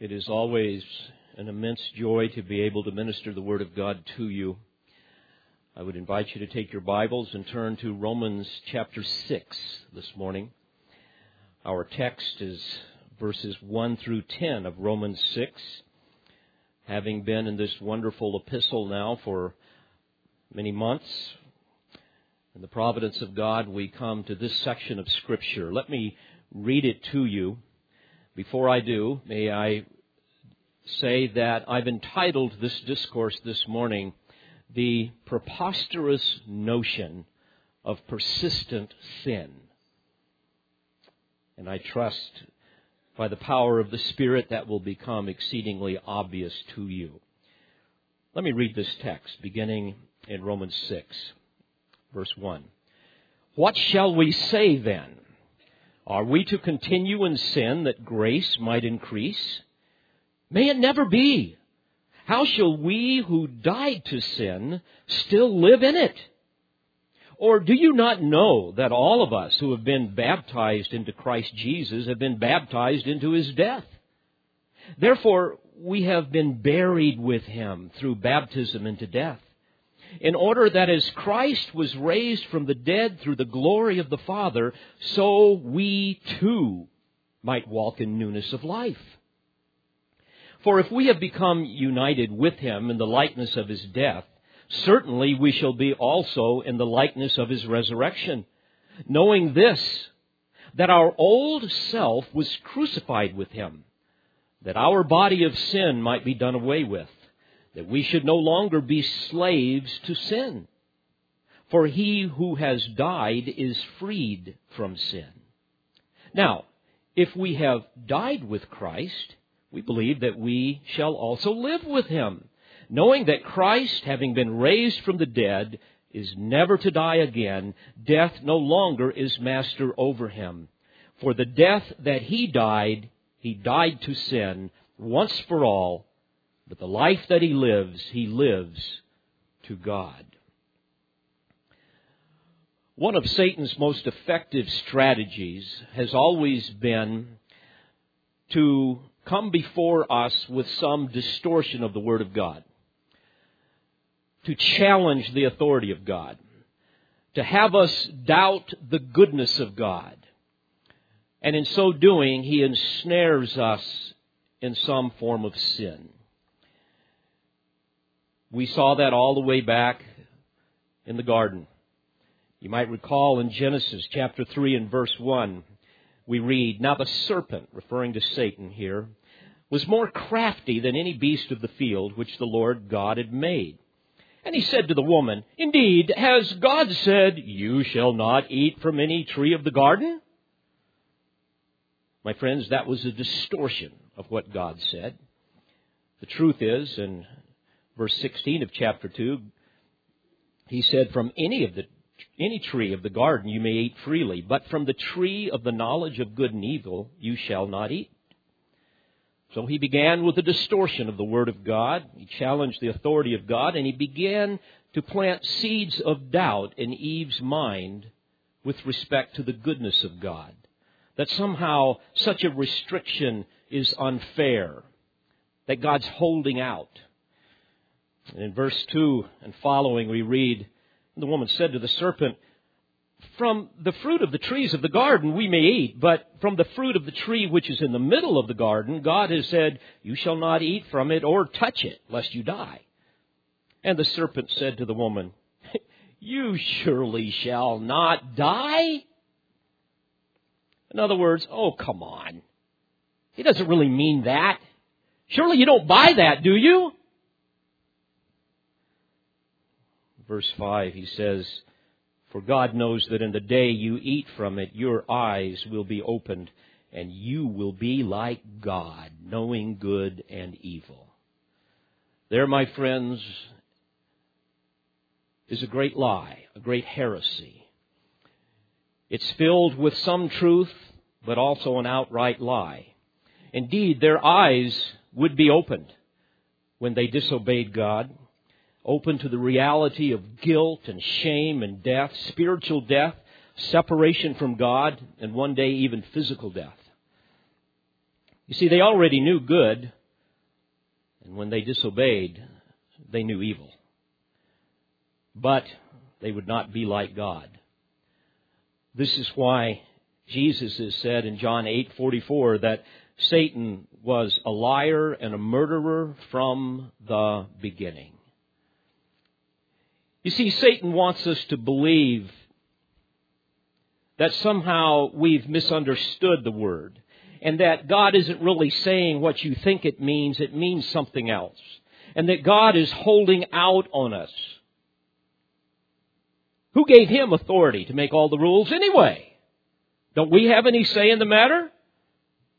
It is always an immense joy to be able to minister the Word of God to you. I would invite you to take your Bibles and turn to Romans chapter 6 this morning. Our text is verses 1 through 10 of Romans 6. Having been in this wonderful epistle now for many months, in the providence of God, we come to this section of Scripture. Let me read it to you. Before I do, may I say that I've entitled this discourse this morning, The Preposterous Notion of Persistent Sin. And I trust by the power of the Spirit that will become exceedingly obvious to you. Let me read this text beginning in Romans 6, verse 1. What shall we say then? Are we to continue in sin that grace might increase? May it never be. How shall we who died to sin still live in it? Or do you not know that all of us who have been baptized into Christ Jesus have been baptized into his death? Therefore, we have been buried with him through baptism into death in order that as Christ was raised from the dead through the glory of the Father, so we too might walk in newness of life. For if we have become united with him in the likeness of his death, certainly we shall be also in the likeness of his resurrection, knowing this, that our old self was crucified with him, that our body of sin might be done away with that we should no longer be slaves to sin. For he who has died is freed from sin. Now, if we have died with Christ, we believe that we shall also live with him, knowing that Christ, having been raised from the dead, is never to die again. Death no longer is master over him. For the death that he died, he died to sin once for all but the life that he lives, he lives to God. One of Satan's most effective strategies has always been to come before us with some distortion of the Word of God, to challenge the authority of God, to have us doubt the goodness of God. And in so doing, he ensnares us in some form of sin. We saw that all the way back in the garden. You might recall in Genesis chapter 3 and verse 1, we read, Now the serpent, referring to Satan here, was more crafty than any beast of the field which the Lord God had made. And he said to the woman, Indeed, has God said, You shall not eat from any tree of the garden? My friends, that was a distortion of what God said. The truth is, and verse 16 of chapter 2, he said, From any of the any tree of the garden you may eat freely, but from the tree of the knowledge of good and evil you shall not eat. So he began with a distortion of the Word of God. He challenged the authority of God, and he began to plant seeds of doubt in Eve's mind with respect to the goodness of God. That somehow such a restriction is unfair, that God's holding out. In verse 2 and following, we read, The woman said to the serpent, From the fruit of the trees of the garden we may eat, but from the fruit of the tree which is in the middle of the garden, God has said, You shall not eat from it or touch it, lest you die. And the serpent said to the woman, You surely shall not die. In other words, oh, come on. He doesn't really mean that. Surely you don't buy that, do you? Verse 5, he says, For God knows that in the day you eat from it, your eyes will be opened, and you will be like God, knowing good and evil. There, my friends, is a great lie, a great heresy. It's filled with some truth, but also an outright lie. Indeed, their eyes would be opened when they disobeyed God open to the reality of guilt and shame and death, spiritual death, separation from God, and one day even physical death. You see, they already knew good, and when they disobeyed, they knew evil. But they would not be like God. This is why Jesus has said in John 8:44 that Satan was a liar and a murderer from the beginning. You see, Satan wants us to believe that somehow we've misunderstood the word and that God isn't really saying what you think it means, it means something else. And that God is holding out on us. Who gave him authority to make all the rules anyway? Don't we have any say in the matter?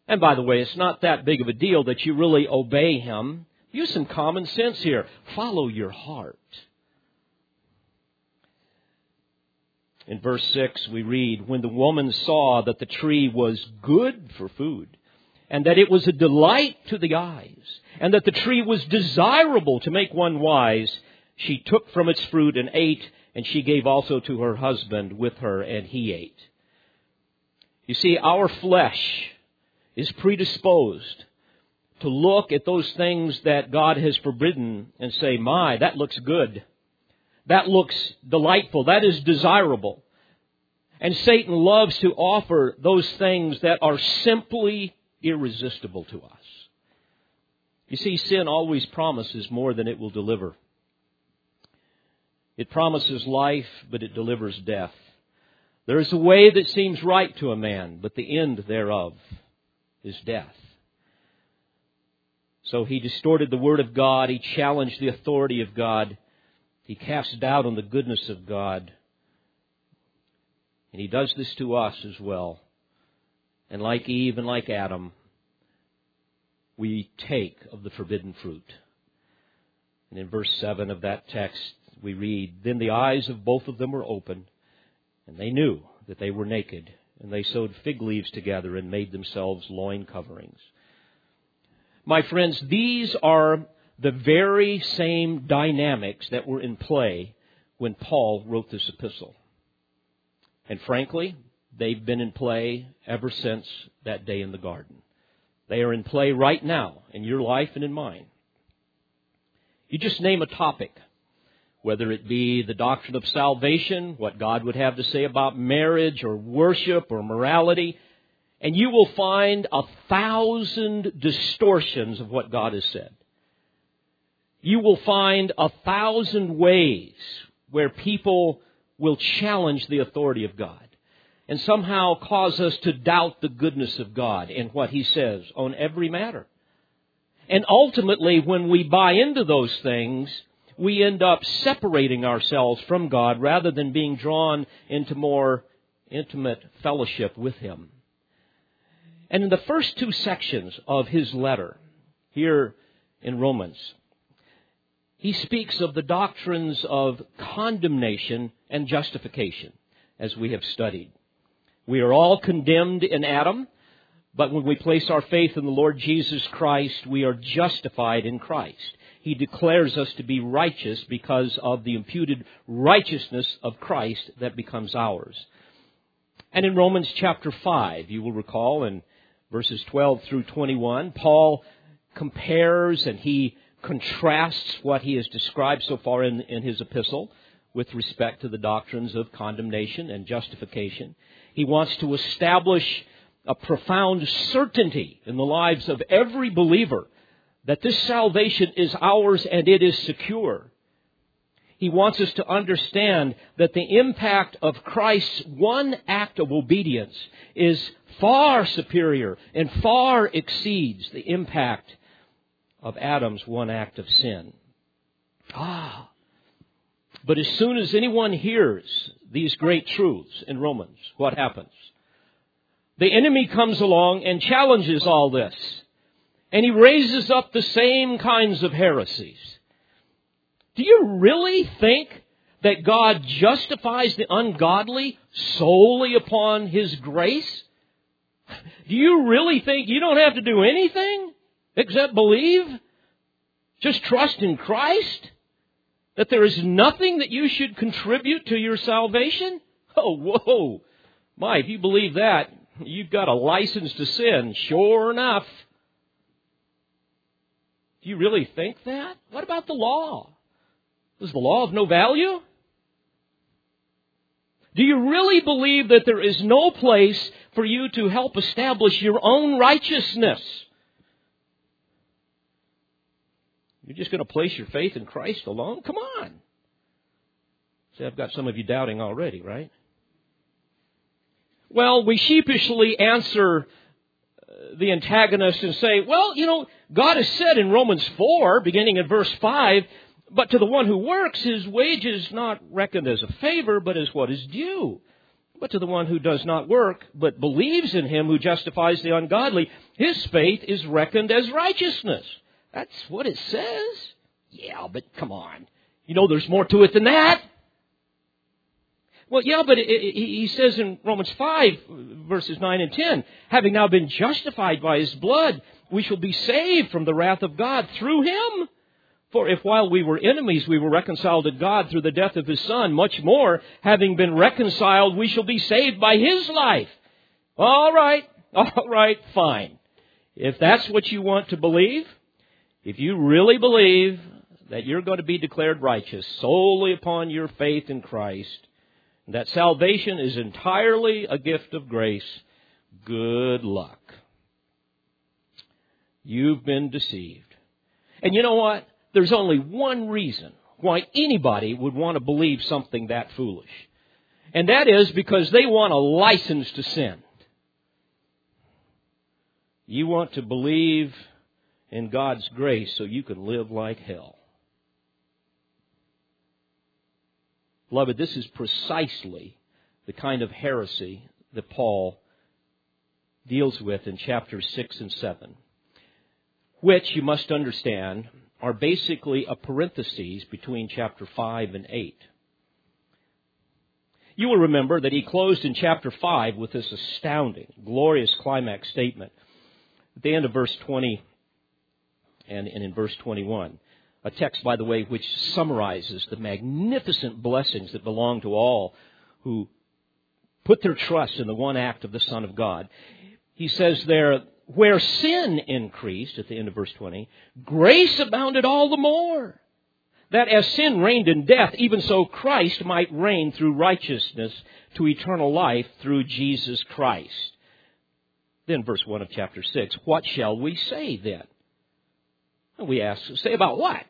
And by the way, it's not that big of a deal that you really obey him. Use some common sense here. Follow your heart. In verse 6, we read, When the woman saw that the tree was good for food, and that it was a delight to the eyes, and that the tree was desirable to make one wise, she took from its fruit and ate, and she gave also to her husband with her, and he ate. You see, our flesh is predisposed to look at those things that God has forbidden and say, My, that looks good. That looks delightful. That is desirable. And Satan loves to offer those things that are simply irresistible to us. You see, sin always promises more than it will deliver. It promises life, but it delivers death. There is a way that seems right to a man, but the end thereof is death. So he distorted the Word of God. He challenged the authority of God. He cast doubt on the goodness of God. And he does this to us as well. And like Eve and like Adam, we take of the forbidden fruit. And in verse 7 of that text, we read, Then the eyes of both of them were opened, and they knew that they were naked, and they sewed fig leaves together and made themselves loin coverings. My friends, these are the very same dynamics that were in play when Paul wrote this epistle. And frankly, they've been in play ever since that day in the garden. They are in play right now in your life and in mine. You just name a topic whether it be the doctrine of salvation, what God would have to say about marriage or worship or morality, and you will find a thousand distortions of what God has said. You will find a thousand ways where people will challenge the authority of God and somehow cause us to doubt the goodness of God and what He says on every matter. And ultimately, when we buy into those things, we end up separating ourselves from God rather than being drawn into more intimate fellowship with Him. And in the first two sections of his letter, here in Romans, he speaks of the doctrines of condemnation and justification, as we have studied. We are all condemned in Adam, but when we place our faith in the Lord Jesus Christ, we are justified in Christ he declares us to be righteous because of the imputed righteousness of Christ that becomes ours. And in Romans chapter 5, you will recall in verses 12 through 21, Paul compares and he contrasts what he has described so far in, in his epistle with respect to the doctrines of condemnation and justification. He wants to establish a profound certainty in the lives of every believer that this salvation is ours and it is secure. He wants us to understand that the impact of Christ's one act of obedience is far superior and far exceeds the impact of Adam's one act of sin. Ah. But as soon as anyone hears these great truths in Romans, what happens? The enemy comes along and challenges all this. And he raises up the same kinds of heresies. Do you really think that God justifies the ungodly solely upon his grace? Do you really think you don't have to do anything except believe? Just trust in Christ? That there is nothing that you should contribute to your salvation? Oh, whoa. My, if you believe that, you've got a license to sin, sure enough. Do you really think that? What about the law? Is the law of no value? Do you really believe that there is no place for you to help establish your own righteousness? You're just going to place your faith in Christ alone? Come on. See, I've got some of you doubting already, right? Well, we sheepishly answer uh, the antagonist and say, well, you know, God has said in Romans 4, beginning in verse 5, but to the one who works, his wage is not reckoned as a favor, but as what is due. But to the one who does not work, but believes in him who justifies the ungodly, his faith is reckoned as righteousness. That's what it says. Yeah, but come on. You know there's more to it than that. Well, yeah, but it, it, he says in Romans 5, verses 9 and 10, having now been justified by his blood, we shall be saved from the wrath of God through him. For if while we were enemies we were reconciled to God through the death of his Son, much more, having been reconciled, we shall be saved by his life. All right, all right, fine. If that's what you want to believe, if you really believe that you're going to be declared righteous solely upon your faith in Christ, that salvation is entirely a gift of grace, good luck. You've been deceived. And you know what? there's only one reason why anybody would want to believe something that foolish. And that is because they want a license to sin. You want to believe in God's grace so you can live like hell. Beloved, this is precisely the kind of heresy that Paul deals with in chapters 6 and 7, which you must understand are basically a parenthesis between chapter 5 and 8. You will remember that he closed in chapter 5 with this astounding, glorious climax statement at the end of verse 20 and, and in verse 21. A text, by the way, which summarizes the magnificent blessings that belong to all who put their trust in the one act of the Son of God. He says there, where sin increased, at the end of verse 20, grace abounded all the more. That as sin reigned in death, even so Christ might reign through righteousness to eternal life through Jesus Christ. Then verse 1 of chapter 6, what shall we say then? We ask, say about what?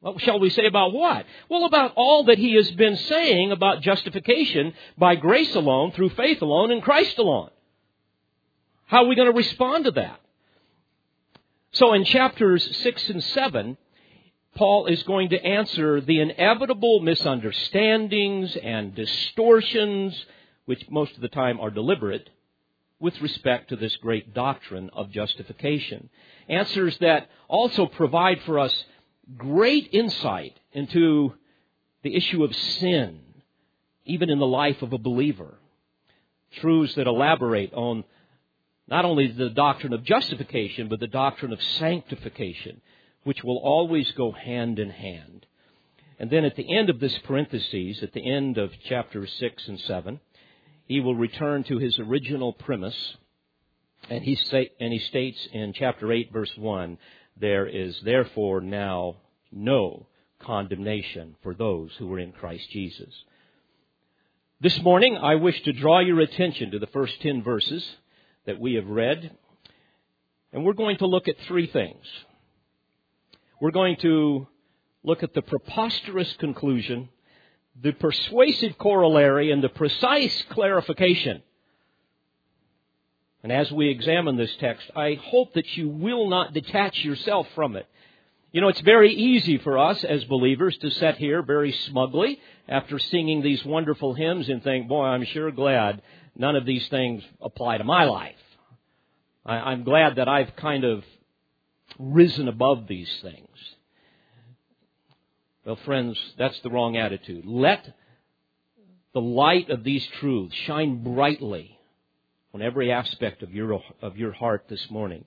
What shall we say about what? Well, about all that he has been saying about justification by grace alone, through faith alone, in Christ alone. How are we going to respond to that? So in chapters 6 and 7, Paul is going to answer the inevitable misunderstandings and distortions, which most of the time are deliberate, with respect to this great doctrine of justification. Answers that also provide for us great insight into the issue of sin, even in the life of a believer. Truths that elaborate on not only the doctrine of justification, but the doctrine of sanctification, which will always go hand in hand. And then at the end of this parenthesis, at the end of chapters 6 and 7, he will return to his original premise, and he, say, and he states in chapter 8, verse 1, there is therefore now no condemnation for those who are in Christ Jesus. This morning, I wish to draw your attention to the first 10 verses that we have read. And we're going to look at three things. We're going to look at the preposterous conclusion, the persuasive corollary, and the precise clarification. And as we examine this text, I hope that you will not detach yourself from it. You know, it's very easy for us as believers to sit here very smugly after singing these wonderful hymns and think, boy, I'm sure glad none of these things apply to my life. I, am glad that I've kind of risen above these things. Well, friends, that's the wrong attitude. Let the light of these truths shine brightly on every aspect of your, of your heart this morning.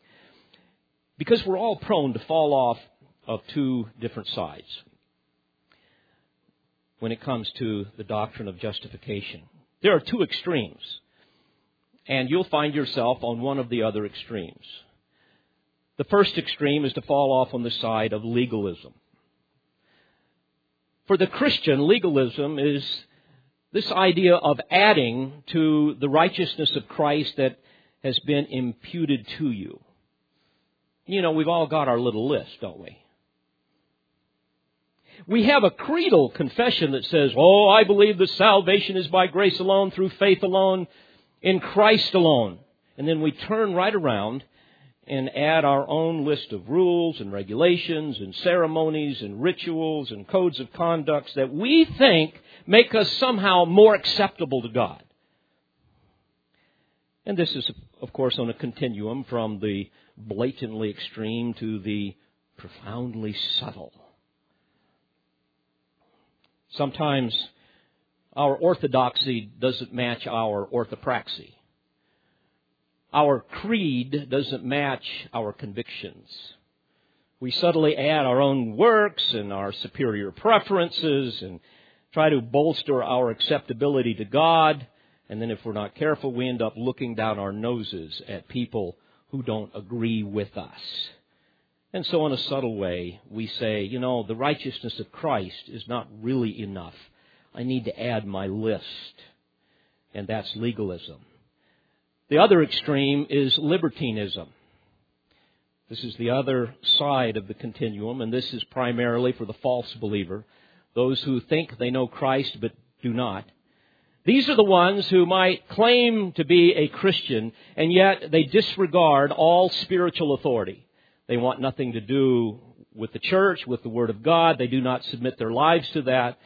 Because we're all prone to fall off of two different sides when it comes to the doctrine of justification. There are two extremes and you'll find yourself on one of the other extremes. The first extreme is to fall off on the side of legalism. For the Christian, legalism is this idea of adding to the righteousness of Christ that has been imputed to you. You know, we've all got our little list, don't we? We have a creedal confession that says, Oh, I believe that salvation is by grace alone, through faith alone, in Christ alone. And then we turn right around and add our own list of rules and regulations and ceremonies and rituals and codes of conducts that we think make us somehow more acceptable to God. And this is, of course, on a continuum from the blatantly extreme to the profoundly subtle. Sometimes our orthodoxy doesn't match our orthopraxy. Our creed doesn't match our convictions. We subtly add our own works and our superior preferences and try to bolster our acceptability to God. And then if we're not careful, we end up looking down our noses at people who don't agree with us. And so in a subtle way, we say, you know, the righteousness of Christ is not really enough. I need to add my list. And that's legalism. The other extreme is libertinism. This is the other side of the continuum, and this is primarily for the false believer, those who think they know Christ but do not. These are the ones who might claim to be a Christian, and yet they disregard all spiritual authority. They want nothing to do with the church, with the Word of God. They do not submit their lives to that.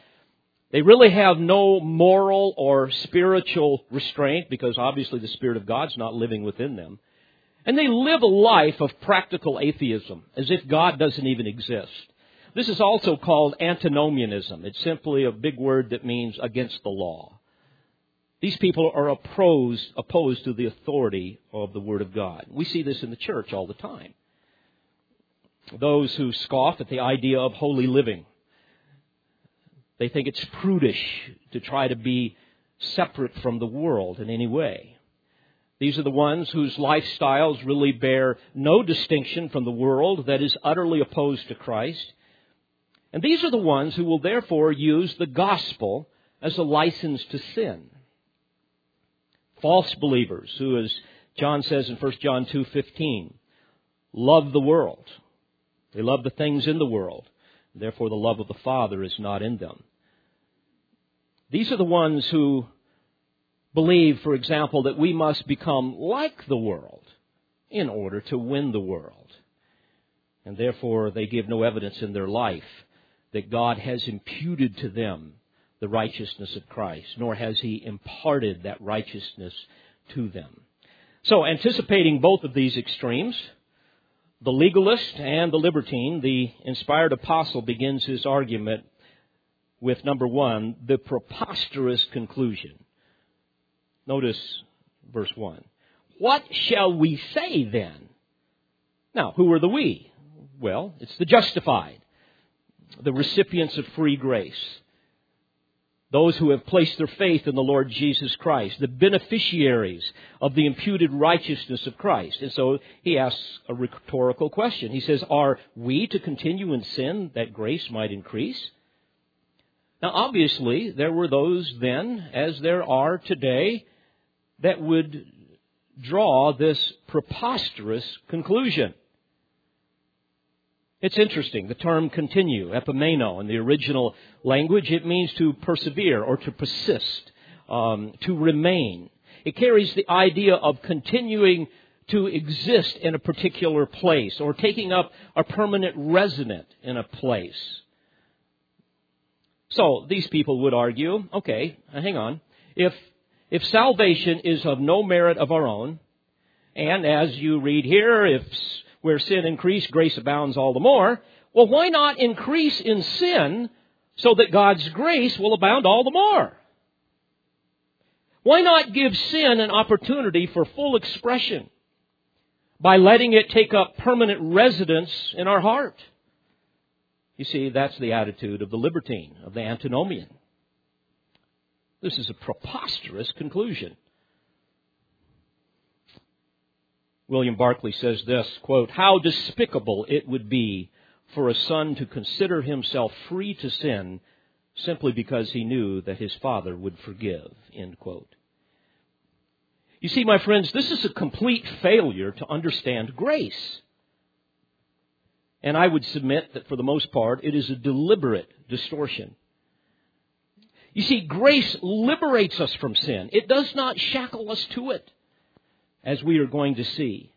They really have no moral or spiritual restraint because obviously the Spirit of God's not living within them. And they live a life of practical atheism, as if God doesn't even exist. This is also called antinomianism. It's simply a big word that means against the law. These people are opposed, opposed to the authority of the Word of God. We see this in the church all the time. Those who scoff at the idea of holy living they think it's prudish to try to be separate from the world in any way. These are the ones whose lifestyles really bear no distinction from the world that is utterly opposed to Christ. And these are the ones who will therefore use the gospel as a license to sin. False believers who, as John says in 1 John 2.15, love the world. They love the things in the world. Therefore, the love of the Father is not in them. These are the ones who believe, for example, that we must become like the world in order to win the world. And therefore, they give no evidence in their life that God has imputed to them the righteousness of Christ, nor has He imparted that righteousness to them. So, anticipating both of these extremes, the legalist and the libertine, the inspired apostle begins his argument with number one, the preposterous conclusion. Notice verse one. What shall we say then? Now, who are the we? Well, it's the justified, the recipients of free grace, those who have placed their faith in the Lord Jesus Christ, the beneficiaries of the imputed righteousness of Christ. And so he asks a rhetorical question. He says, Are we to continue in sin that grace might increase? Now, obviously, there were those then, as there are today, that would draw this preposterous conclusion. It's interesting. The term continue, epimeno, in the original language, it means to persevere or to persist, um, to remain. It carries the idea of continuing to exist in a particular place or taking up a permanent resident in a place. So these people would argue, okay, hang on. If, if salvation is of no merit of our own, and as you read here, if where sin increased, grace abounds all the more. Well, why not increase in sin so that God's grace will abound all the more? Why not give sin an opportunity for full expression by letting it take up permanent residence in our heart? You see, that's the attitude of the libertine, of the antinomian. This is a preposterous conclusion. William Barclay says this, quote, How despicable it would be for a son to consider himself free to sin simply because he knew that his father would forgive, end quote. You see, my friends, this is a complete failure to understand grace. And I would submit that for the most part, it is a deliberate distortion. You see, grace liberates us from sin. It does not shackle us to it, as we are going to see.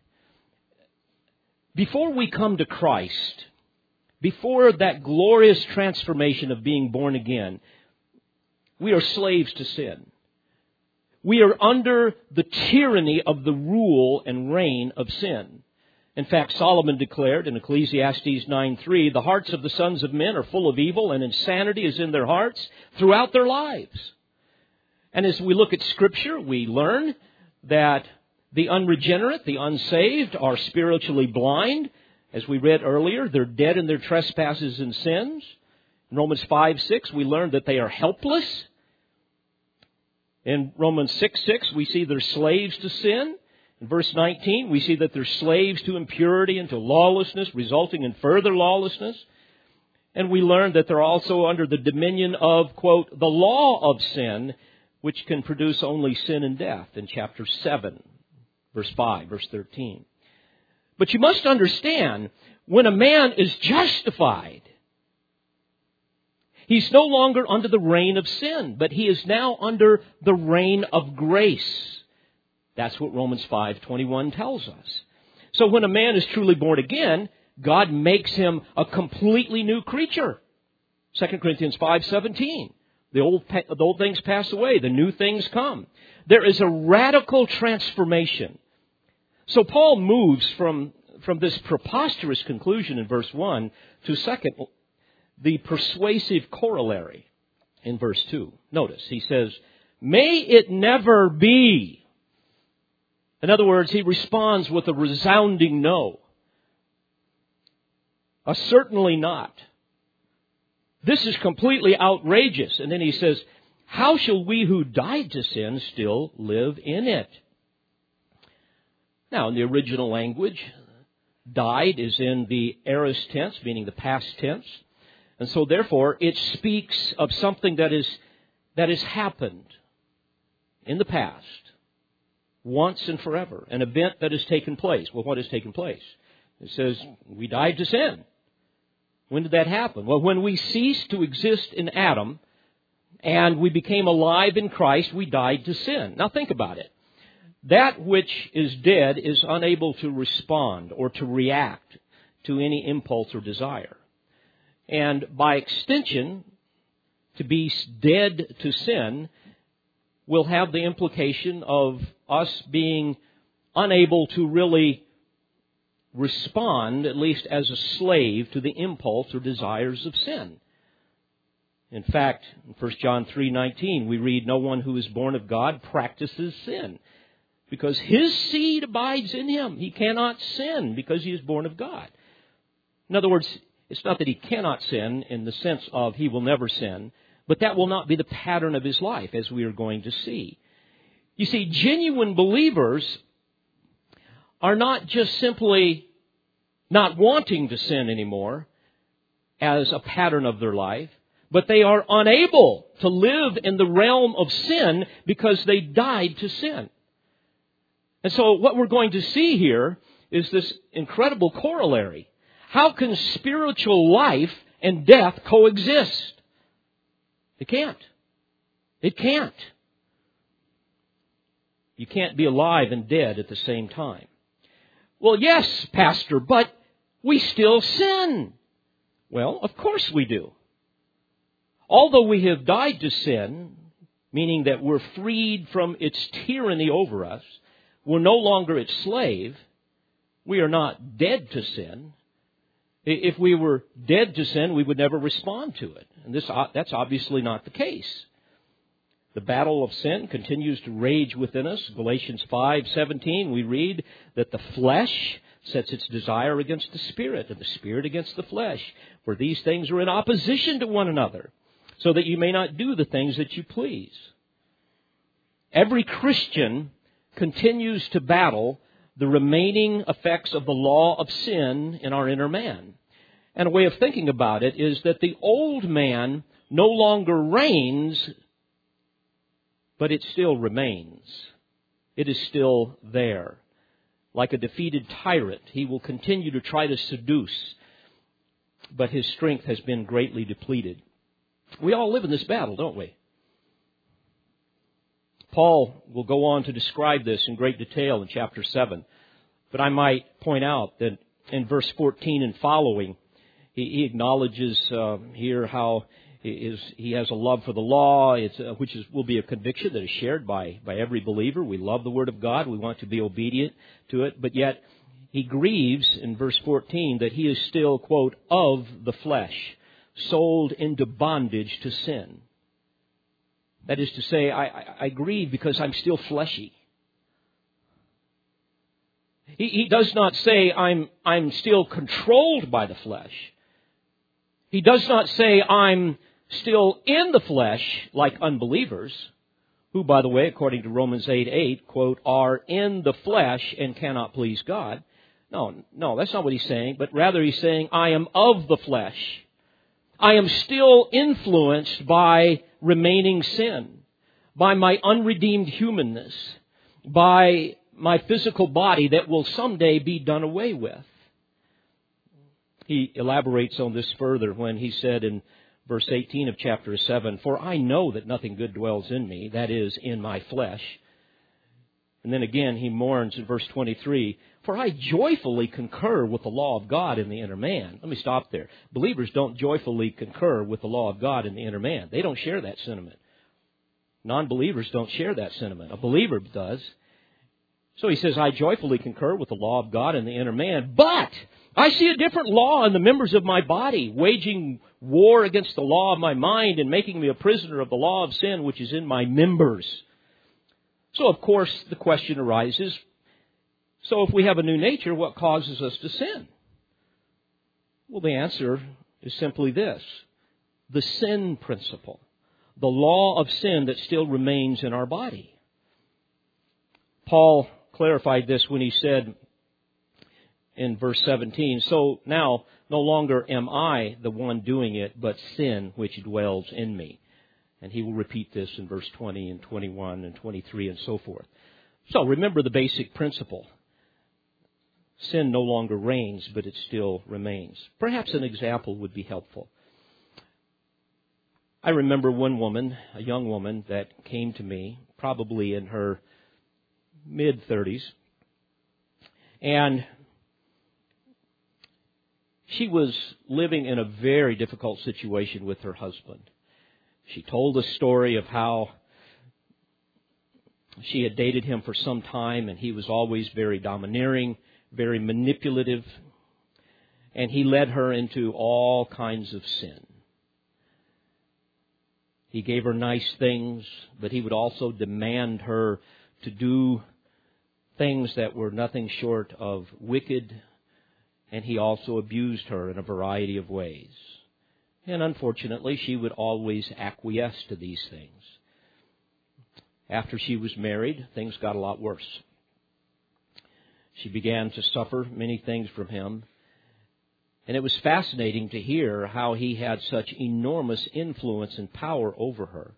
Before we come to Christ, before that glorious transformation of being born again, we are slaves to sin. We are under the tyranny of the rule and reign of sin. In fact, Solomon declared in Ecclesiastes 9:3, "The hearts of the sons of men are full of evil, and insanity is in their hearts throughout their lives." And as we look at Scripture, we learn that the unregenerate, the unsaved, are spiritually blind. As we read earlier, they're dead in their trespasses and sins. In Romans 5 6, we learn that they are helpless. In Romans 6 6, we see they're slaves to sin. In verse 19, we see that they're slaves to impurity and to lawlessness, resulting in further lawlessness. And we learn that they're also under the dominion of, quote, the law of sin, which can produce only sin and death in chapter 7, verse 5, verse 13. But you must understand, when a man is justified, he's no longer under the reign of sin, but he is now under the reign of grace. That's what Romans 5:21 tells us. So when a man is truly born again, God makes him a completely new creature. 2 Corinthians 5:17. The old, the old things pass away, the new things come. There is a radical transformation. So Paul moves from, from this preposterous conclusion in verse 1 to second, the persuasive corollary in verse 2. Notice, he says, May it never be in other words, he responds with a resounding no. A certainly not. This is completely outrageous. And then he says, How shall we who died to sin still live in it? Now, in the original language, died is in the aorist tense, meaning the past tense. And so therefore, it speaks of something that is, that has happened in the past once and forever. An event that has taken place. Well, what has taken place? It says, we died to sin. When did that happen? Well, when we ceased to exist in Adam and we became alive in Christ, we died to sin. Now think about it. That which is dead is unable to respond or to react to any impulse or desire. And by extension, to be dead to sin will have the implication of us being unable to really respond, at least as a slave, to the impulse or desires of sin. In fact, in 1 John 3:19 we read no one who is born of God practices sin because his seed abides in him. He cannot sin because he is born of God. In other words, it's not that he cannot sin in the sense of he will never sin, but that will not be the pattern of his life, as we are going to see. You see, genuine believers are not just simply not wanting to sin anymore as a pattern of their life, but they are unable to live in the realm of sin because they died to sin. And so what we're going to see here is this incredible corollary. How can spiritual life and death coexist? It can't. It can't. You can't be alive and dead at the same time. Well, yes, Pastor, but we still sin. Well, of course we do. Although we have died to sin, meaning that we're freed from its tyranny over us, we're no longer its slave, we are not dead to sin. If we were dead to sin, we would never respond to it. And this, uh, that's obviously not the case. The battle of sin continues to rage within us. Galatians 5:17 we read that the flesh sets its desire against the spirit and the spirit against the flesh, for these things are in opposition to one another, so that you may not do the things that you please. Every Christian continues to battle the remaining effects of the law of sin in our inner man. And a way of thinking about it is that the old man no longer reigns, but it still remains. It is still there. Like a defeated tyrant, he will continue to try to seduce, but his strength has been greatly depleted. We all live in this battle, don't we? Paul will go on to describe this in great detail in chapter 7. But I might point out that in verse 14 and following, he, acknowledges uh, here how is, he has a love for the law, uh, which is, will be a conviction that is shared by, by every believer. We love the Word of God. We want to be obedient to it. But yet, he grieves in verse 14 that he is still, quote, of the flesh, sold into bondage to sin. That is to say, I, I, I grieve because I'm still fleshy. He, he does not say I'm, I'm still controlled by the flesh. He does not say I'm still in the flesh like unbelievers, who, by the way, according to Romans 8 8, quote, are in the flesh and cannot please God. No, no, that's not what he's saying, but rather he's saying, I am of the flesh. I am still influenced by remaining sin, by my unredeemed humanness, by my physical body that will someday be done away with. He elaborates on this further when he said in verse 18 of chapter 7, For I know that nothing good dwells in me, that is, in my flesh. And then again, he mourns in verse 23, For I joyfully concur with the law of God in the inner man. Let me stop there. Believers don't joyfully concur with the law of God in the inner man. They don't share that sentiment. Non believers don't share that sentiment. A believer does. So he says, I joyfully concur with the law of God in the inner man, but I see a different law in the members of my body, waging war against the law of my mind and making me a prisoner of the law of sin which is in my members. So, of course, the question arises so, if we have a new nature, what causes us to sin? Well, the answer is simply this the sin principle, the law of sin that still remains in our body. Paul clarified this when he said, in verse 17. So now, no longer am I the one doing it, but sin which dwells in me. And he will repeat this in verse 20 and 21 and 23 and so forth. So remember the basic principle. Sin no longer reigns, but it still remains. Perhaps an example would be helpful. I remember one woman, a young woman, that came to me, probably in her mid 30s, and she was living in a very difficult situation with her husband. She told a story of how she had dated him for some time and he was always very domineering, very manipulative, and he led her into all kinds of sin. He gave her nice things, but he would also demand her to do things that were nothing short of wicked and he also abused her in a variety of ways. And unfortunately, she would always acquiesce to these things. After she was married, things got a lot worse. She began to suffer many things from him. And it was fascinating to hear how he had such enormous influence and power over her.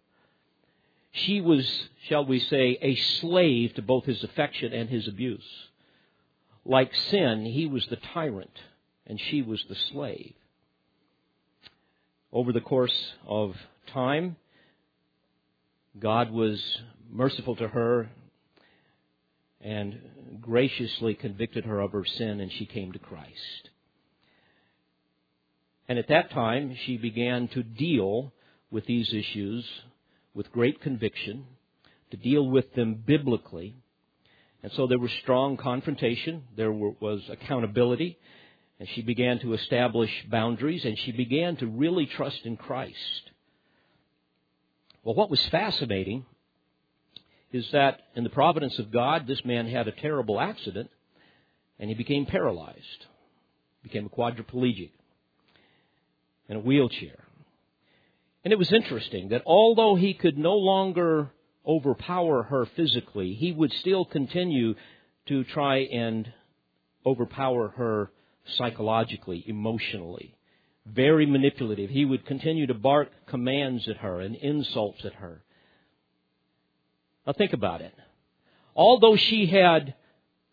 She was, shall we say, a slave to both his affection and his abuse. Like sin, he was the tyrant and she was the slave. Over the course of time, God was merciful to her and graciously convicted her of her sin, and she came to Christ. And at that time, she began to deal with these issues with great conviction, to deal with them biblically, and so there was strong confrontation, there was accountability, and she began to establish boundaries, and she began to really trust in Christ. Well, what was fascinating is that in the providence of God, this man had a terrible accident, and he became paralyzed, became a quadriplegic, in a wheelchair. And it was interesting that although he could no longer overpower her physically, he would still continue to try and overpower her psychologically, emotionally. Very manipulative. He would continue to bark commands at her and insults at her. Now think about it. Although she had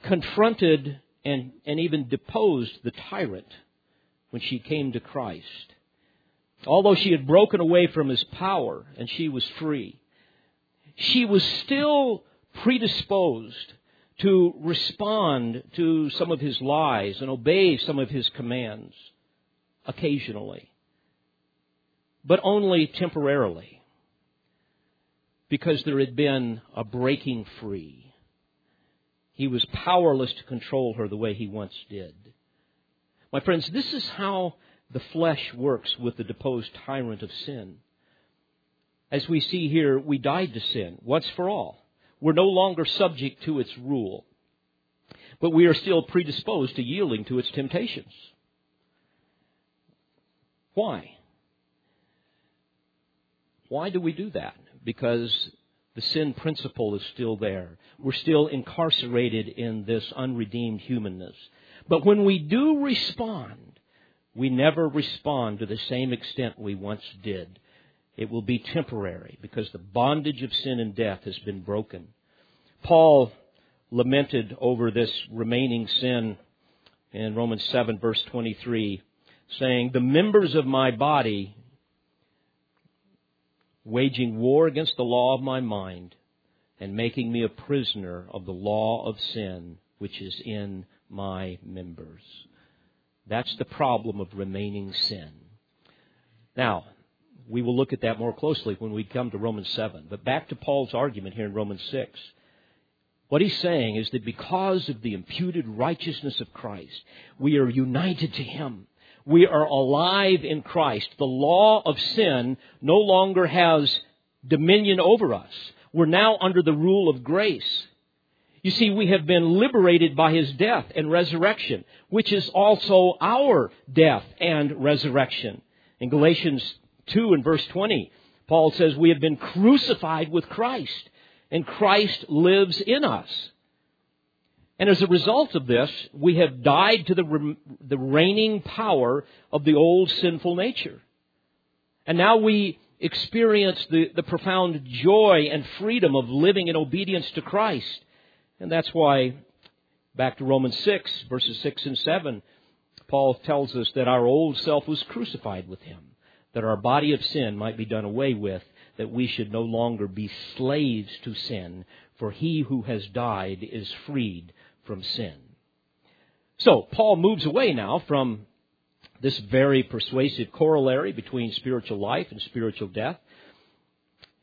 confronted and, and even deposed the tyrant when she came to Christ, although she had broken away from his power and she was free, she was still predisposed to respond to some of his lies and obey some of his commands occasionally, but only temporarily because there had been a breaking free. He was powerless to control her the way he once did. My friends, this is how the flesh works with the deposed tyrant of sin. As we see here, we died to sin once for all. We're no longer subject to its rule, but we are still predisposed to yielding to its temptations. Why? Why do we do that? Because the sin principle is still there. We're still incarcerated in this unredeemed humanness. But when we do respond, we never respond to the same extent we once did. It will be temporary because the bondage of sin and death has been broken. Paul lamented over this remaining sin in Romans 7 verse 23, saying, The members of my body waging war against the law of my mind and making me a prisoner of the law of sin which is in my members. That's the problem of remaining sin. Now, we will look at that more closely when we come to Romans 7. But back to Paul's argument here in Romans 6. What he's saying is that because of the imputed righteousness of Christ, we are united to Him. We are alive in Christ. The law of sin no longer has dominion over us. We're now under the rule of grace. You see, we have been liberated by His death and resurrection, which is also our death and resurrection. In Galatians 2 and verse 20, Paul says, We have been crucified with Christ, and Christ lives in us. And as a result of this, we have died to the, the reigning power of the old sinful nature. And now we experience the, the profound joy and freedom of living in obedience to Christ. And that's why, back to Romans 6, verses 6 and 7, Paul tells us that our old self was crucified with him that our body of sin might be done away with, that we should no longer be slaves to sin, for he who has died is freed from sin. So, Paul moves away now from this very persuasive corollary between spiritual life and spiritual death,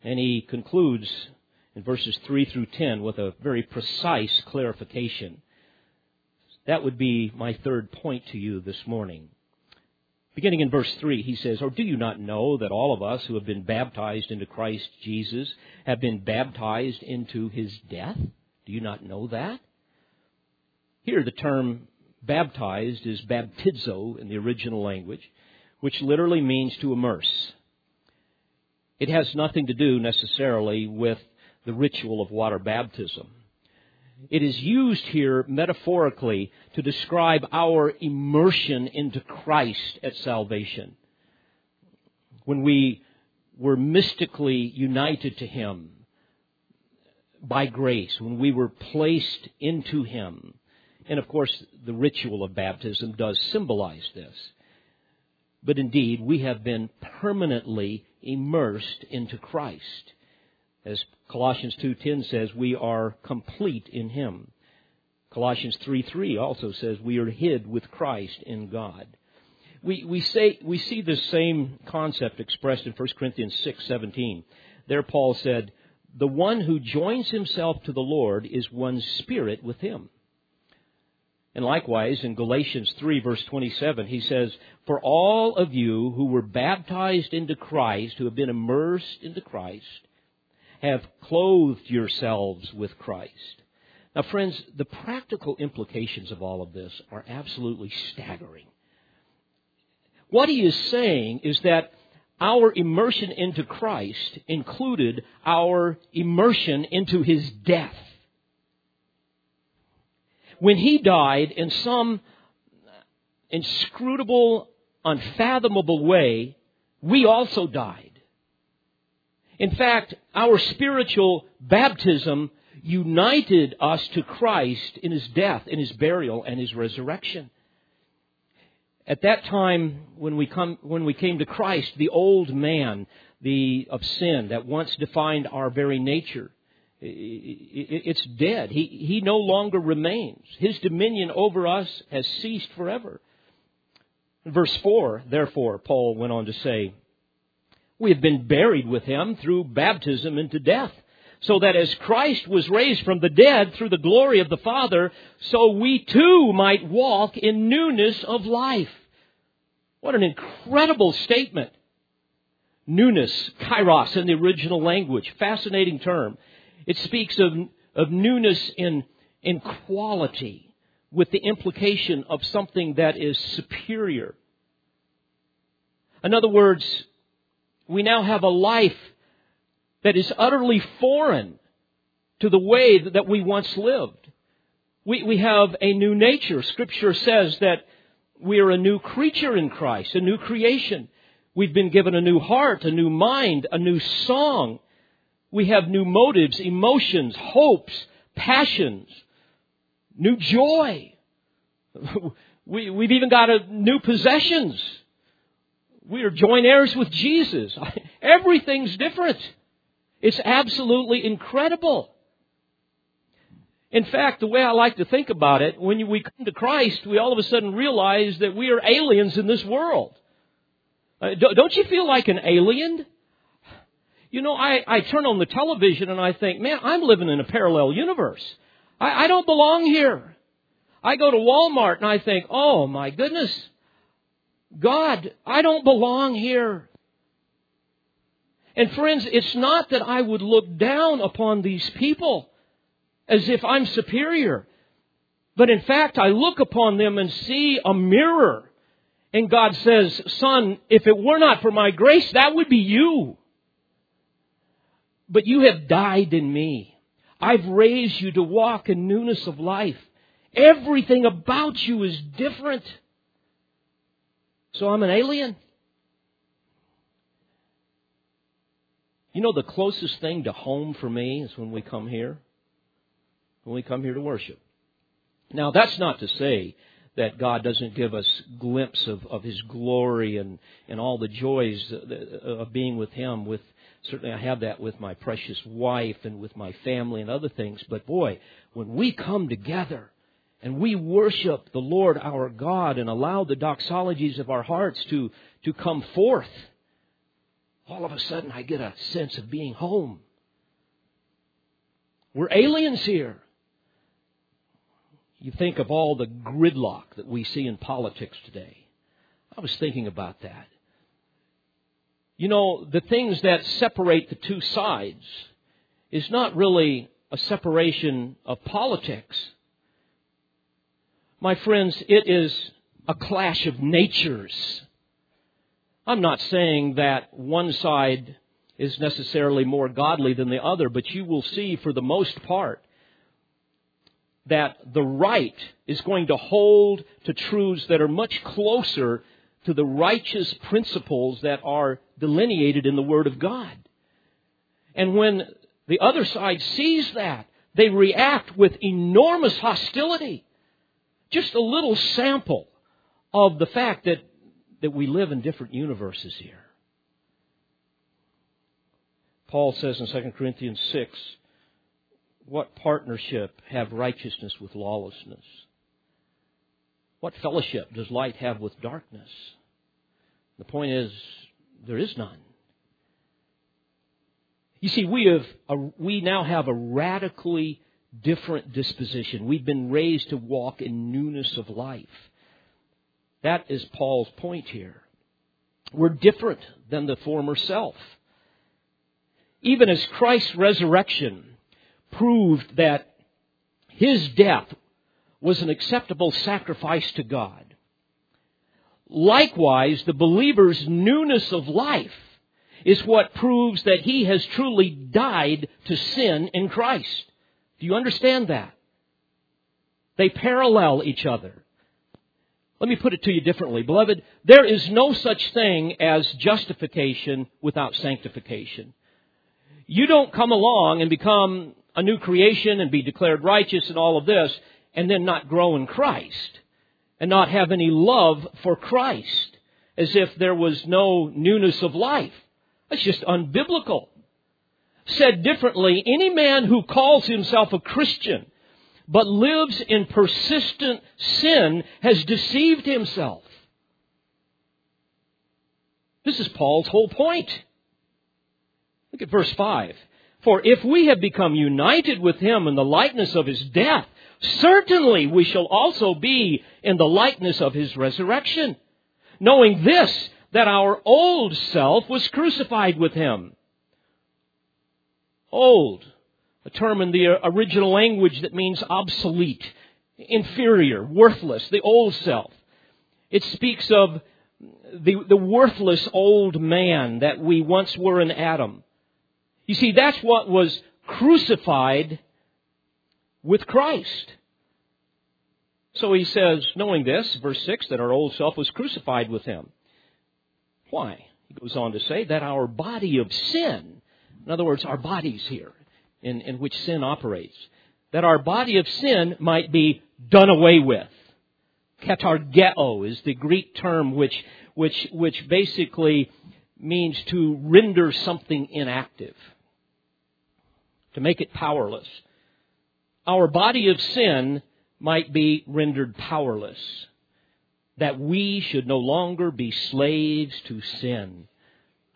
and he concludes in verses 3 through 10 with a very precise clarification. That would be my third point to you this morning. Beginning in verse 3, he says, Or do you not know that all of us who have been baptized into Christ Jesus have been baptized into his death? Do you not know that? Here, the term baptized is baptizo in the original language, which literally means to immerse. It has nothing to do necessarily with the ritual of water baptism. It is used here metaphorically to describe our immersion into Christ at salvation. When we were mystically united to Him by grace, when we were placed into Him. And of course, the ritual of baptism does symbolize this. But indeed, we have been permanently immersed into Christ. As Colossians 2:10 says, we are complete in him. Colossians 3:3 also says we are hid with Christ in God. We, we, say, we see this same concept expressed in 1 Corinthians 6:17. There Paul said, "The one who joins himself to the Lord is one spirit with him." And likewise, in Galatians 3, verse 27, he says, For all of you who were baptized into Christ, who have been immersed into Christ, have clothed yourselves with Christ. Now, friends, the practical implications of all of this are absolutely staggering. What he is saying is that our immersion into Christ included our immersion into his death. when he died in some inscrutable, unfathomable way, we also died. In fact, our spiritual baptism united us to Christ in his death, in his burial, and his resurrection. At that time, when we, come, when we came to Christ, the old man the, of sin that once defined our very nature, it's dead. He, he no longer remains. His dominion over us has ceased forever. Verse 4, therefore, Paul went on to say, We have been buried with him through baptism into death, so that as Christ was raised from the dead through the glory of the Father, so we too might walk in newness of life. What an incredible statement. Newness, kairos in the original language, fascinating term. It speaks of, of newness in, in quality with the implication of something that is superior. In other words, we now have a life that is utterly foreign to the way that we once lived. We, we have a new nature. Scripture says that we are a new creature in Christ, a new creation. We've been given a new heart, a new mind, a new song. We have new motives, emotions, hopes, passions, new joy. We, we've even got a, new possessions. We are joint heirs with Jesus. Everything's different. It's absolutely incredible. In fact, the way I like to think about it, when we come to Christ, we all of a sudden realize that we are aliens in this world. Uh, don't you feel like an alien? You know, I, I turn on the television and I think, man, I'm living in a parallel universe. I, I don't belong here. I go to Walmart and I think, oh my goodness, God, I don't belong here. And friends, it's not that I would look down upon these people as if I'm superior. But in fact, I look upon them and see a mirror. And God says, son, if it were not for my grace, that would be you. But you have died in me. I've raised you to walk in newness of life. Everything about you is different. So I'm an alien. You know, the closest thing to home for me is when we come here. When we come here to worship. Now, that's not to say that God doesn't give us glimpse of, of His glory and, and all the joys of being with Him with Certainly, I have that with my precious wife and with my family and other things. But boy, when we come together and we worship the Lord our God and allow the doxologies of our hearts to, to come forth, all of a sudden I get a sense of being home. We're aliens here. You think of all the gridlock that we see in politics today. I was thinking about that. You know, the things that separate the two sides is not really a separation of politics. My friends, it is a clash of natures. I'm not saying that one side is necessarily more godly than the other, but you will see for the most part that the right is going to hold to truths that are much closer to the righteous principles that are delineated in the Word of God. And when the other side sees that, they react with enormous hostility. Just a little sample of the fact that, that we live in different universes here. Paul says in 2 Corinthians 6, what partnership have righteousness with lawlessness? What fellowship does light have with darkness? The point is, there is none. You see, we have a, we now have a radically different disposition. We've been raised to walk in newness of life. That is Paul's point here. We're different than the former self. Even as Christ's resurrection proved that his death was an acceptable sacrifice to God. Likewise, the believer's newness of life is what proves that he has truly died to sin in Christ. Do you understand that? They parallel each other. Let me put it to you differently. Beloved, there is no such thing as justification without sanctification. You don't come along and become a new creation and be declared righteous and all of this and then not grow in Christ and not have any love for Christ as if there was no newness of life. That's just unbiblical. Said differently, any man who calls himself a Christian but lives in persistent sin has deceived himself. This is Paul's whole point. Look at verse 5. For if we have become united with him in the likeness of his death, certainly we shall also be in the likeness of his resurrection. Knowing this, that our old self was crucified with him. Old a term in the uh, original language that means obsolete, inferior, worthless, the old self. It speaks of the, the worthless old man that we once were in Adam. You see, that's what was crucified with Christ. So he says, knowing this, verse 6, that our old self was crucified with him. Why? He goes on to say that our body of sin, in other words, our bodies here, in, in which sin operates. That our body of sin might be done away with. Katargeo is the Greek term which, which, which basically means to render something inactive. To make it powerless. Our body of sin might be rendered powerless. That we should no longer be slaves to sin.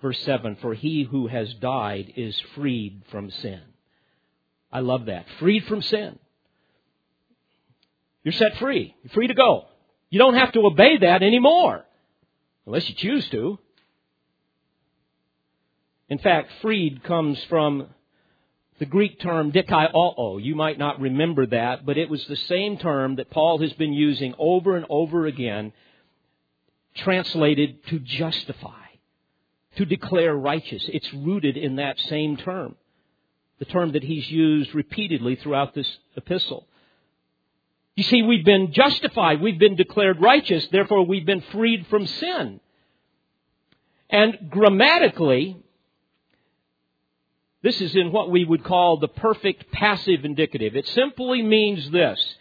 Verse 7 For he who has died is freed from sin. I love that. Freed from sin. You're set free. You're free to go. You don't have to obey that anymore. Unless you choose to. In fact, freed comes from the Greek term dikaiō. You might not remember that, but it was the same term that Paul has been using over and over again, translated to justify, to declare righteous. It's rooted in that same term the term that he's used repeatedly throughout this epistle. You see, we've been justified, we've been declared righteous, therefore we've been freed from sin. And grammatically, this is in what we would call the perfect passive indicative. It simply means this.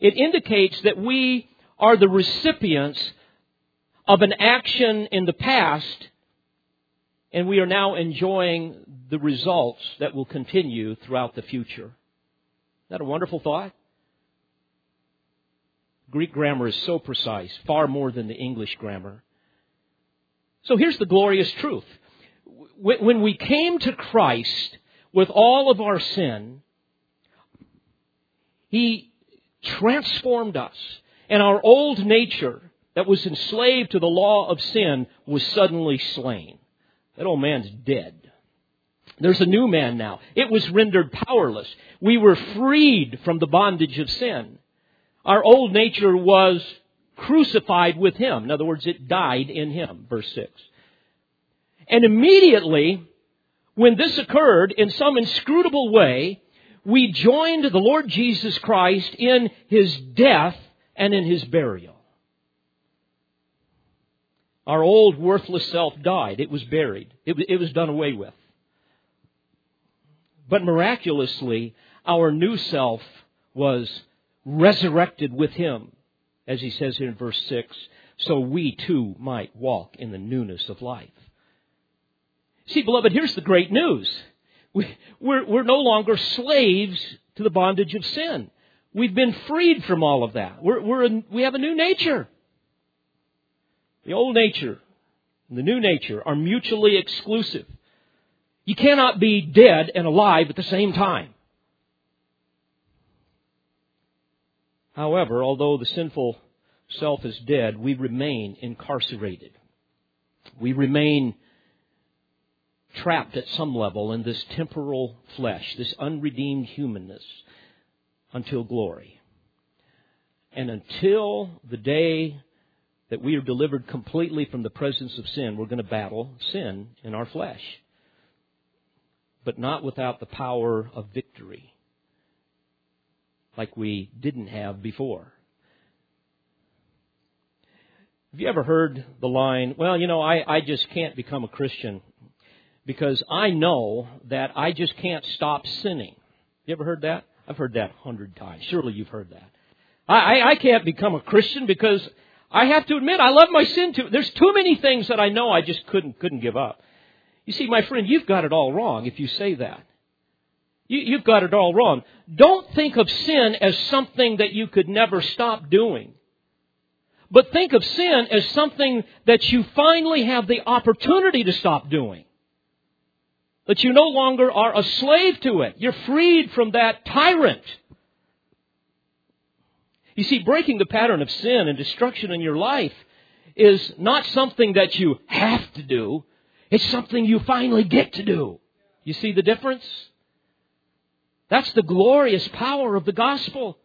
It indicates that we are the recipients of an action in the past and we are now enjoying the results that will continue throughout the future. Isn't that a wonderful thought? Greek grammar is so precise, far more than the English grammar. So here's the glorious truth. When we came to Christ with all of our sin, He transformed us. And our old nature that was enslaved to the law of sin was suddenly slain. That old man's dead. There's a new man now. It was rendered powerless. We were freed from the bondage of sin. Our old nature was crucified with him. In other words, it died in him. Verse 6. And immediately, when this occurred in some inscrutable way, we joined the Lord Jesus Christ in his death and in his burial. Our old worthless self died. It was buried. It, it was done away with. But miraculously, our new self was resurrected with him, as he says here in verse 6, so we too might walk in the newness of life. See, beloved, here's the great news. We, we're, we're no longer slaves to the bondage of sin. We've been freed from all of that. We're, we're a, we have a new nature. The old nature and the new nature are mutually exclusive. You cannot be dead and alive at the same time. However, although the sinful self is dead, we remain incarcerated. We remain trapped at some level in this temporal flesh, this unredeemed humanness, until glory. And until the day that we are delivered completely from the presence of sin, we're going to battle sin in our flesh. But not without the power of victory. like we didn't have before. Have you ever heard the line, well, you know, I, I just can't become a Christian because I know that I just can't stop sinning. You ever heard that? I've heard that a hundred times. Surely you've heard that. I, I, I can't become a Christian because I have to admit I love my sin too. There's too many things that I know I just couldn't couldn't give up. You see, my friend, you've got it all wrong if you say that. You, you've got it all wrong. Don't think of sin as something that you could never stop doing. But think of sin as something that you finally have the opportunity to stop doing. That you no longer are a slave to it. You're freed from that tyrant. You see, breaking the pattern of sin and destruction in your life is not something that you have to do. It's something you finally get to do. You see the difference? That's the glorious power of the gospel.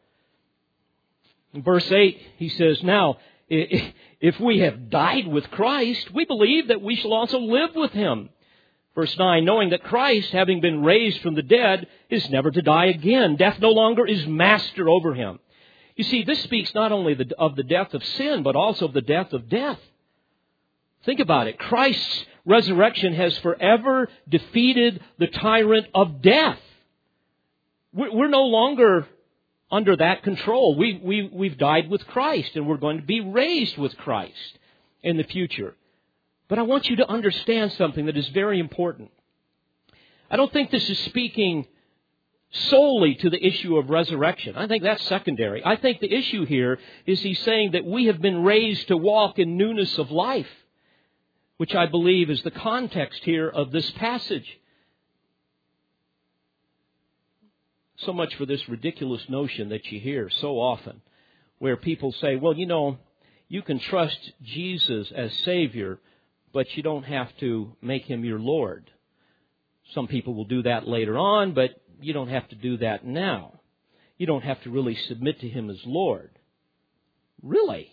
In verse 8, he says, Now, if we have died with Christ, we believe that we shall also live with him. Verse 9, knowing that Christ, having been raised from the dead, is never to die again. Death no longer is master over him. You see, this speaks not only of the death of sin, but also of the death of death. Think about it. Christ's resurrection has forever defeated the tyrant of death. We're no longer under that control. We, we, we've died with Christ and we're going to be raised with Christ in the future. But I want you to understand something that is very important. I don't think this is speaking solely to the issue of resurrection. I think that's secondary. I think the issue here is he's saying that we have been raised to walk in newness of life, which I believe is the context here of this passage. So much for this ridiculous notion that you hear so often, where people say, well, you know, you can trust Jesus as Savior, but you don't have to make Him your Lord. Some people will do that later on, but you don't have to do that now. You don't have to really submit to Him as Lord. Really?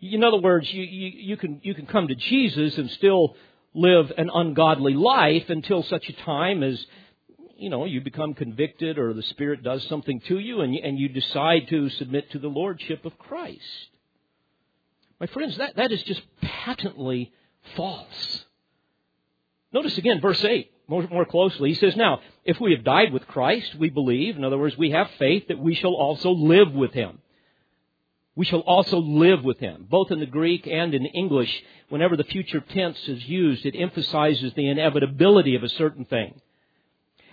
In other words, you, you, you, can, you can come to Jesus and still live an ungodly life until such a time as you know, you become convicted or the Spirit does something to you and and you decide to submit to the Lordship of Christ. My friends, that, that is just patently false. Notice again, verse 8, more, more closely. He says, Now, if we have died with Christ, we believe, in other words, we have faith that we shall also live with him. We shall also live with him. Both in the Greek and in English, whenever the future tense is used, it emphasizes the inevitability of a certain thing.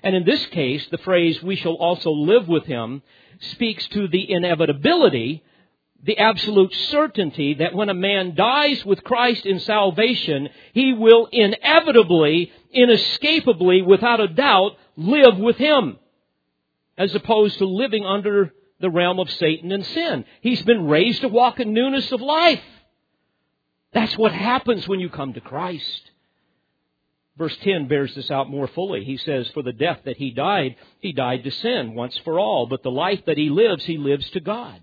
And in this case, the phrase, we shall also live with him, speaks to the inevitability, the absolute certainty that when a man dies with Christ in salvation, he will inevitably, inescapably, without a doubt, live with him. As opposed to living under the realm of Satan and sin. He's been raised to walk in newness of life. That's what happens when you come to Christ. Verse 10 bears this out more fully. He says, For the death that he died, he died to sin once for all, but the life that he lives, he lives to God.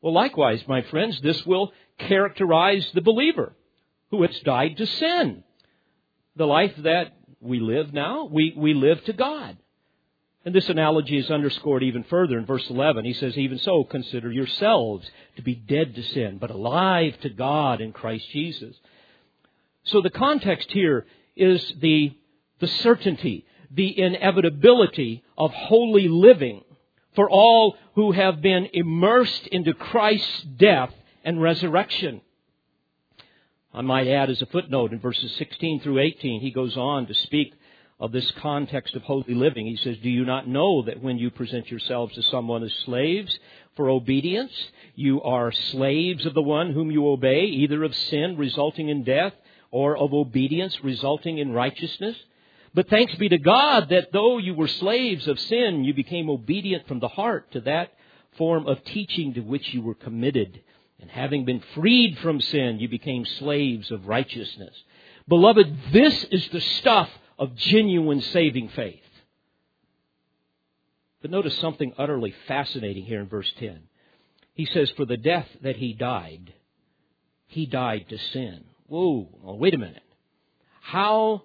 Well, likewise, my friends, this will characterize the believer who has died to sin. The life that we live now, we, we live to God. And this analogy is underscored even further in verse 11. He says, Even so, consider yourselves to be dead to sin, but alive to God in Christ Jesus. So the context here is the, the certainty, the inevitability of holy living for all who have been immersed into Christ's death and resurrection. I might add as a footnote in verses 16 through 18, he goes on to speak of this context of holy living. He says, Do you not know that when you present yourselves to someone as slaves for obedience, you are slaves of the one whom you obey, either of sin resulting in death or of obedience resulting in righteousness. But thanks be to God that though you were slaves of sin, you became obedient from the heart to that form of teaching to which you were committed. And having been freed from sin, you became slaves of righteousness. Beloved, this is the stuff of genuine saving faith. But notice something utterly fascinating here in verse 10. He says, For the death that he died, he died to sin. Whoa, well, wait a minute. How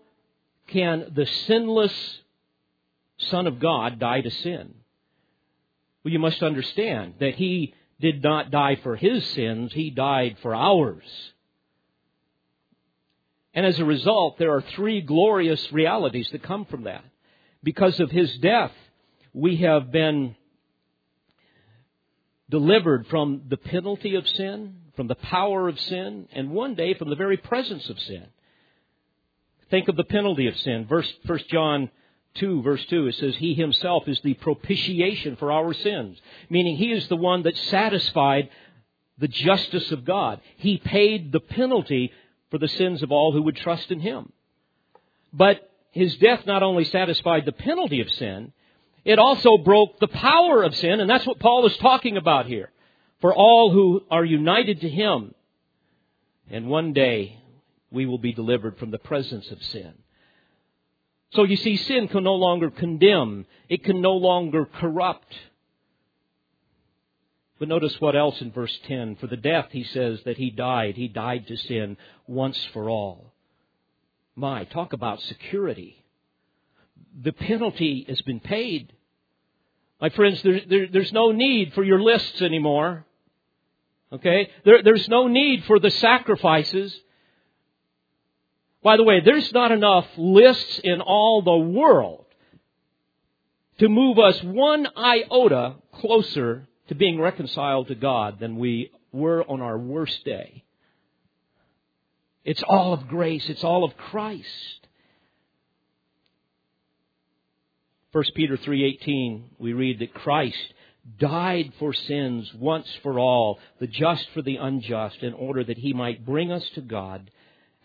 can the sinless Son of God, die to sin? Well, you must understand that He did not die for His sins, He died for ours. And as a result, there are three glorious realities that come from that. Because of His death, we have been delivered from the penalty of sin, from the power of sin, and one day from the very presence of sin. Think of the penalty of sin. Verse 1 John 2, verse 2, it says, He himself is the propitiation for our sins, meaning He is the one that satisfied the justice of God. He paid the penalty for the sins of all who would trust in Him. But His death not only satisfied the penalty of sin, it also broke the power of sin, and that's what Paul is talking about here. For all who are united to Him. And one day we will be delivered from the presence of sin. So you see, sin can no longer condemn. It can no longer corrupt. But notice what else in verse 10. For the death, he says that he died. He died to sin once for all. My, talk about security. The penalty has been paid. My friends, there, there, there's no need for your lists anymore. Okay? There, there's no need for the sacrifices. By the way, there's not enough lists in all the world to move us one iota closer to being reconciled to God than we were on our worst day. It's all of grace. It's all of Christ. 1 Peter 3:18 we read that Christ died for sins once for all, the just for the unjust, in order that he might bring us to God,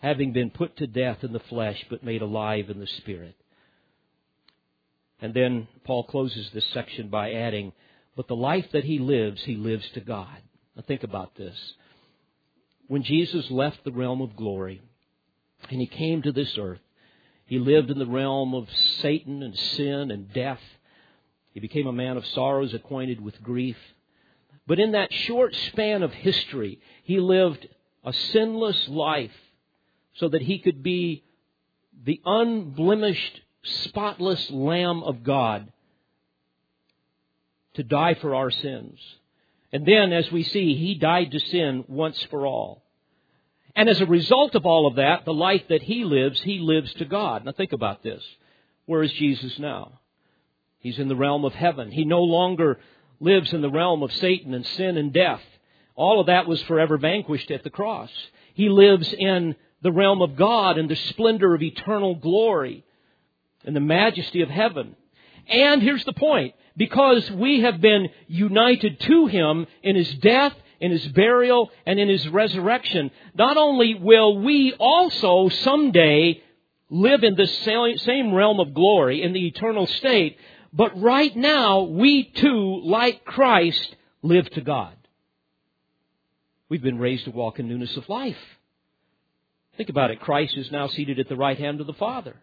having been put to death in the flesh but made alive in the spirit. And then Paul closes this section by adding, but the life that he lives, he lives to God. Now think about this. When Jesus left the realm of glory and he came to this earth, he lived in the realm of Satan and sin and death. He became a man of sorrows, acquainted with grief. But in that short span of history, he lived a sinless life so that he could be the unblemished, spotless Lamb of God to die for our sins. And then, as we see, he died to sin once for all. And as a result of all of that, the life that he lives, he lives to God. Now think about this. Where is Jesus now? He's in the realm of heaven. He no longer lives in the realm of Satan and sin and death. All of that was forever vanquished at the cross. He lives in the realm of God and the splendor of eternal glory and the majesty of heaven. And here's the point. Because we have been united to Him in His death in his burial, and in his resurrection, not only will we also someday live in the same realm of glory, in the eternal state, but right now, we too, like Christ, live to God. We've been raised to walk in newness of life. Think about it. Christ is now seated at the right hand of the Father.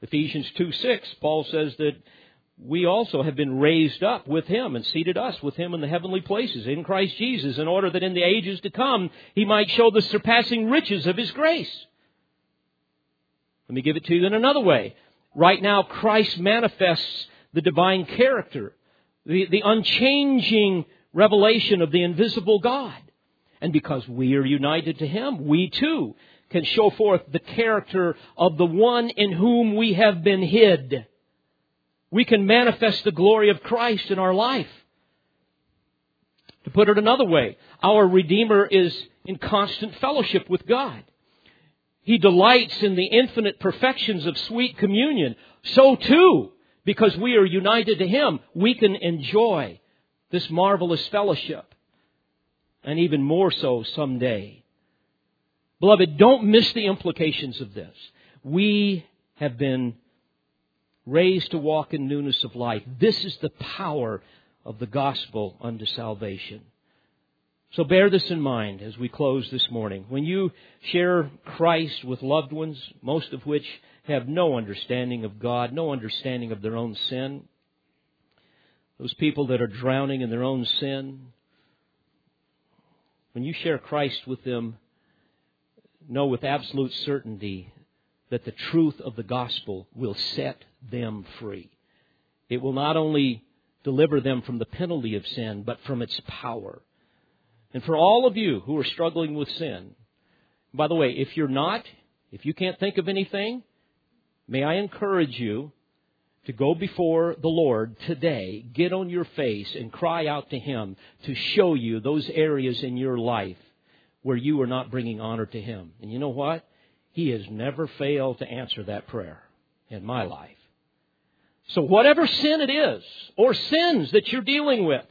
Ephesians 2 6, Paul says that we also have been raised up with him and seated us with him in the heavenly places in Christ Jesus in order that in the ages to come he might show the surpassing riches of his grace. Let me give it to you in another way. Right now, Christ manifests the divine character, the, the unchanging revelation of the invisible God. And because we are united to him, we too can show forth the character of the one in whom we have been hid we can manifest the glory of Christ in our life. To put it another way, our Redeemer is in constant fellowship with God. He delights in the infinite perfections of sweet communion. So too, because we are united to Him, we can enjoy this marvelous fellowship. And even more so someday. Beloved, don't miss the implications of this. We have been raised to walk in newness of life. This is the power of the gospel unto salvation. So bear this in mind as we close this morning. When you share Christ with loved ones, most of which have no understanding of God, no understanding of their own sin, those people that are drowning in their own sin, when you share Christ with them, know with absolute certainty that the truth of the gospel will set them free. It will not only deliver them from the penalty of sin, but from its power. And for all of you who are struggling with sin, by the way, if you're not, if you can't think of anything, may I encourage you to go before the Lord today, get on your face and cry out to Him to show you those areas in your life where you are not bringing honor to Him. And you know what? He has never failed to answer that prayer in my life. So whatever sin it is, or sins that you're dealing with,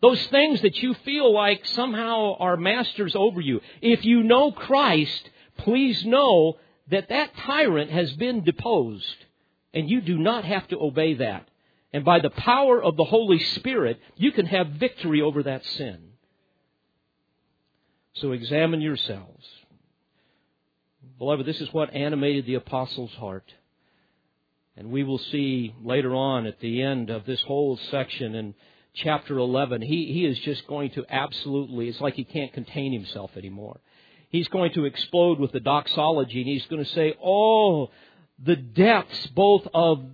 those things that you feel like somehow are masters over you, if you know Christ, please know that that tyrant has been deposed, and you do not have to obey that. And by the power of the Holy Spirit, you can have victory over that sin. So examine yourselves. Beloved, this is what animated the apostle's heart. And we will see later on at the end of this whole section in chapter 11, he, he is just going to absolutely, it's like he can't contain himself anymore. He's going to explode with the doxology and he's going to say, Oh, the depths both of,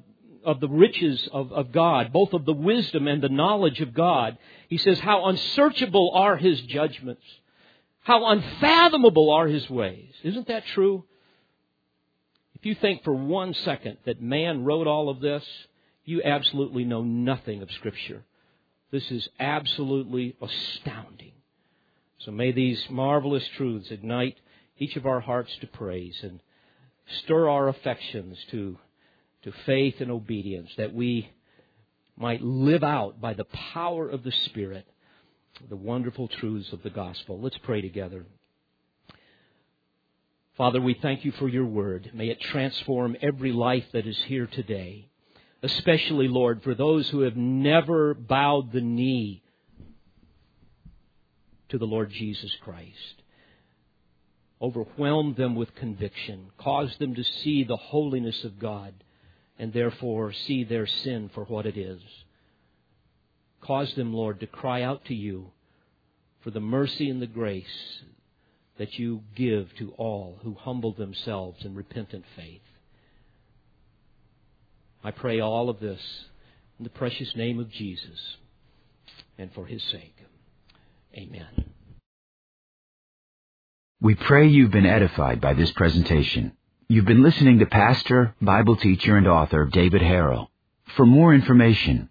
of the riches of, of God, both of the wisdom and the knowledge of God. He says, How unsearchable are his judgments. How unfathomable are his ways. Isn't that true? If you think for one second that man wrote all of this, you absolutely know nothing of Scripture. This is absolutely astounding. So may these marvelous truths ignite each of our hearts to praise and stir our affections to, to faith and obedience that we might live out by the power of the Spirit the wonderful truths of the gospel. Let's pray together. Father, we thank you for your word. May it transform every life that is here today, especially, Lord, for those who have never bowed the knee to the Lord Jesus Christ. Overwhelm them with conviction, cause them to see the holiness of God, and therefore see their sin for what it is. Cause them, Lord, to cry out to you for the mercy and the grace that you give to all who humble themselves in repentant faith. I pray all of this in the precious name of Jesus and for his sake. Amen. We pray you've been edified by this presentation. You've been listening to pastor, Bible teacher, and author David Harrell. For more information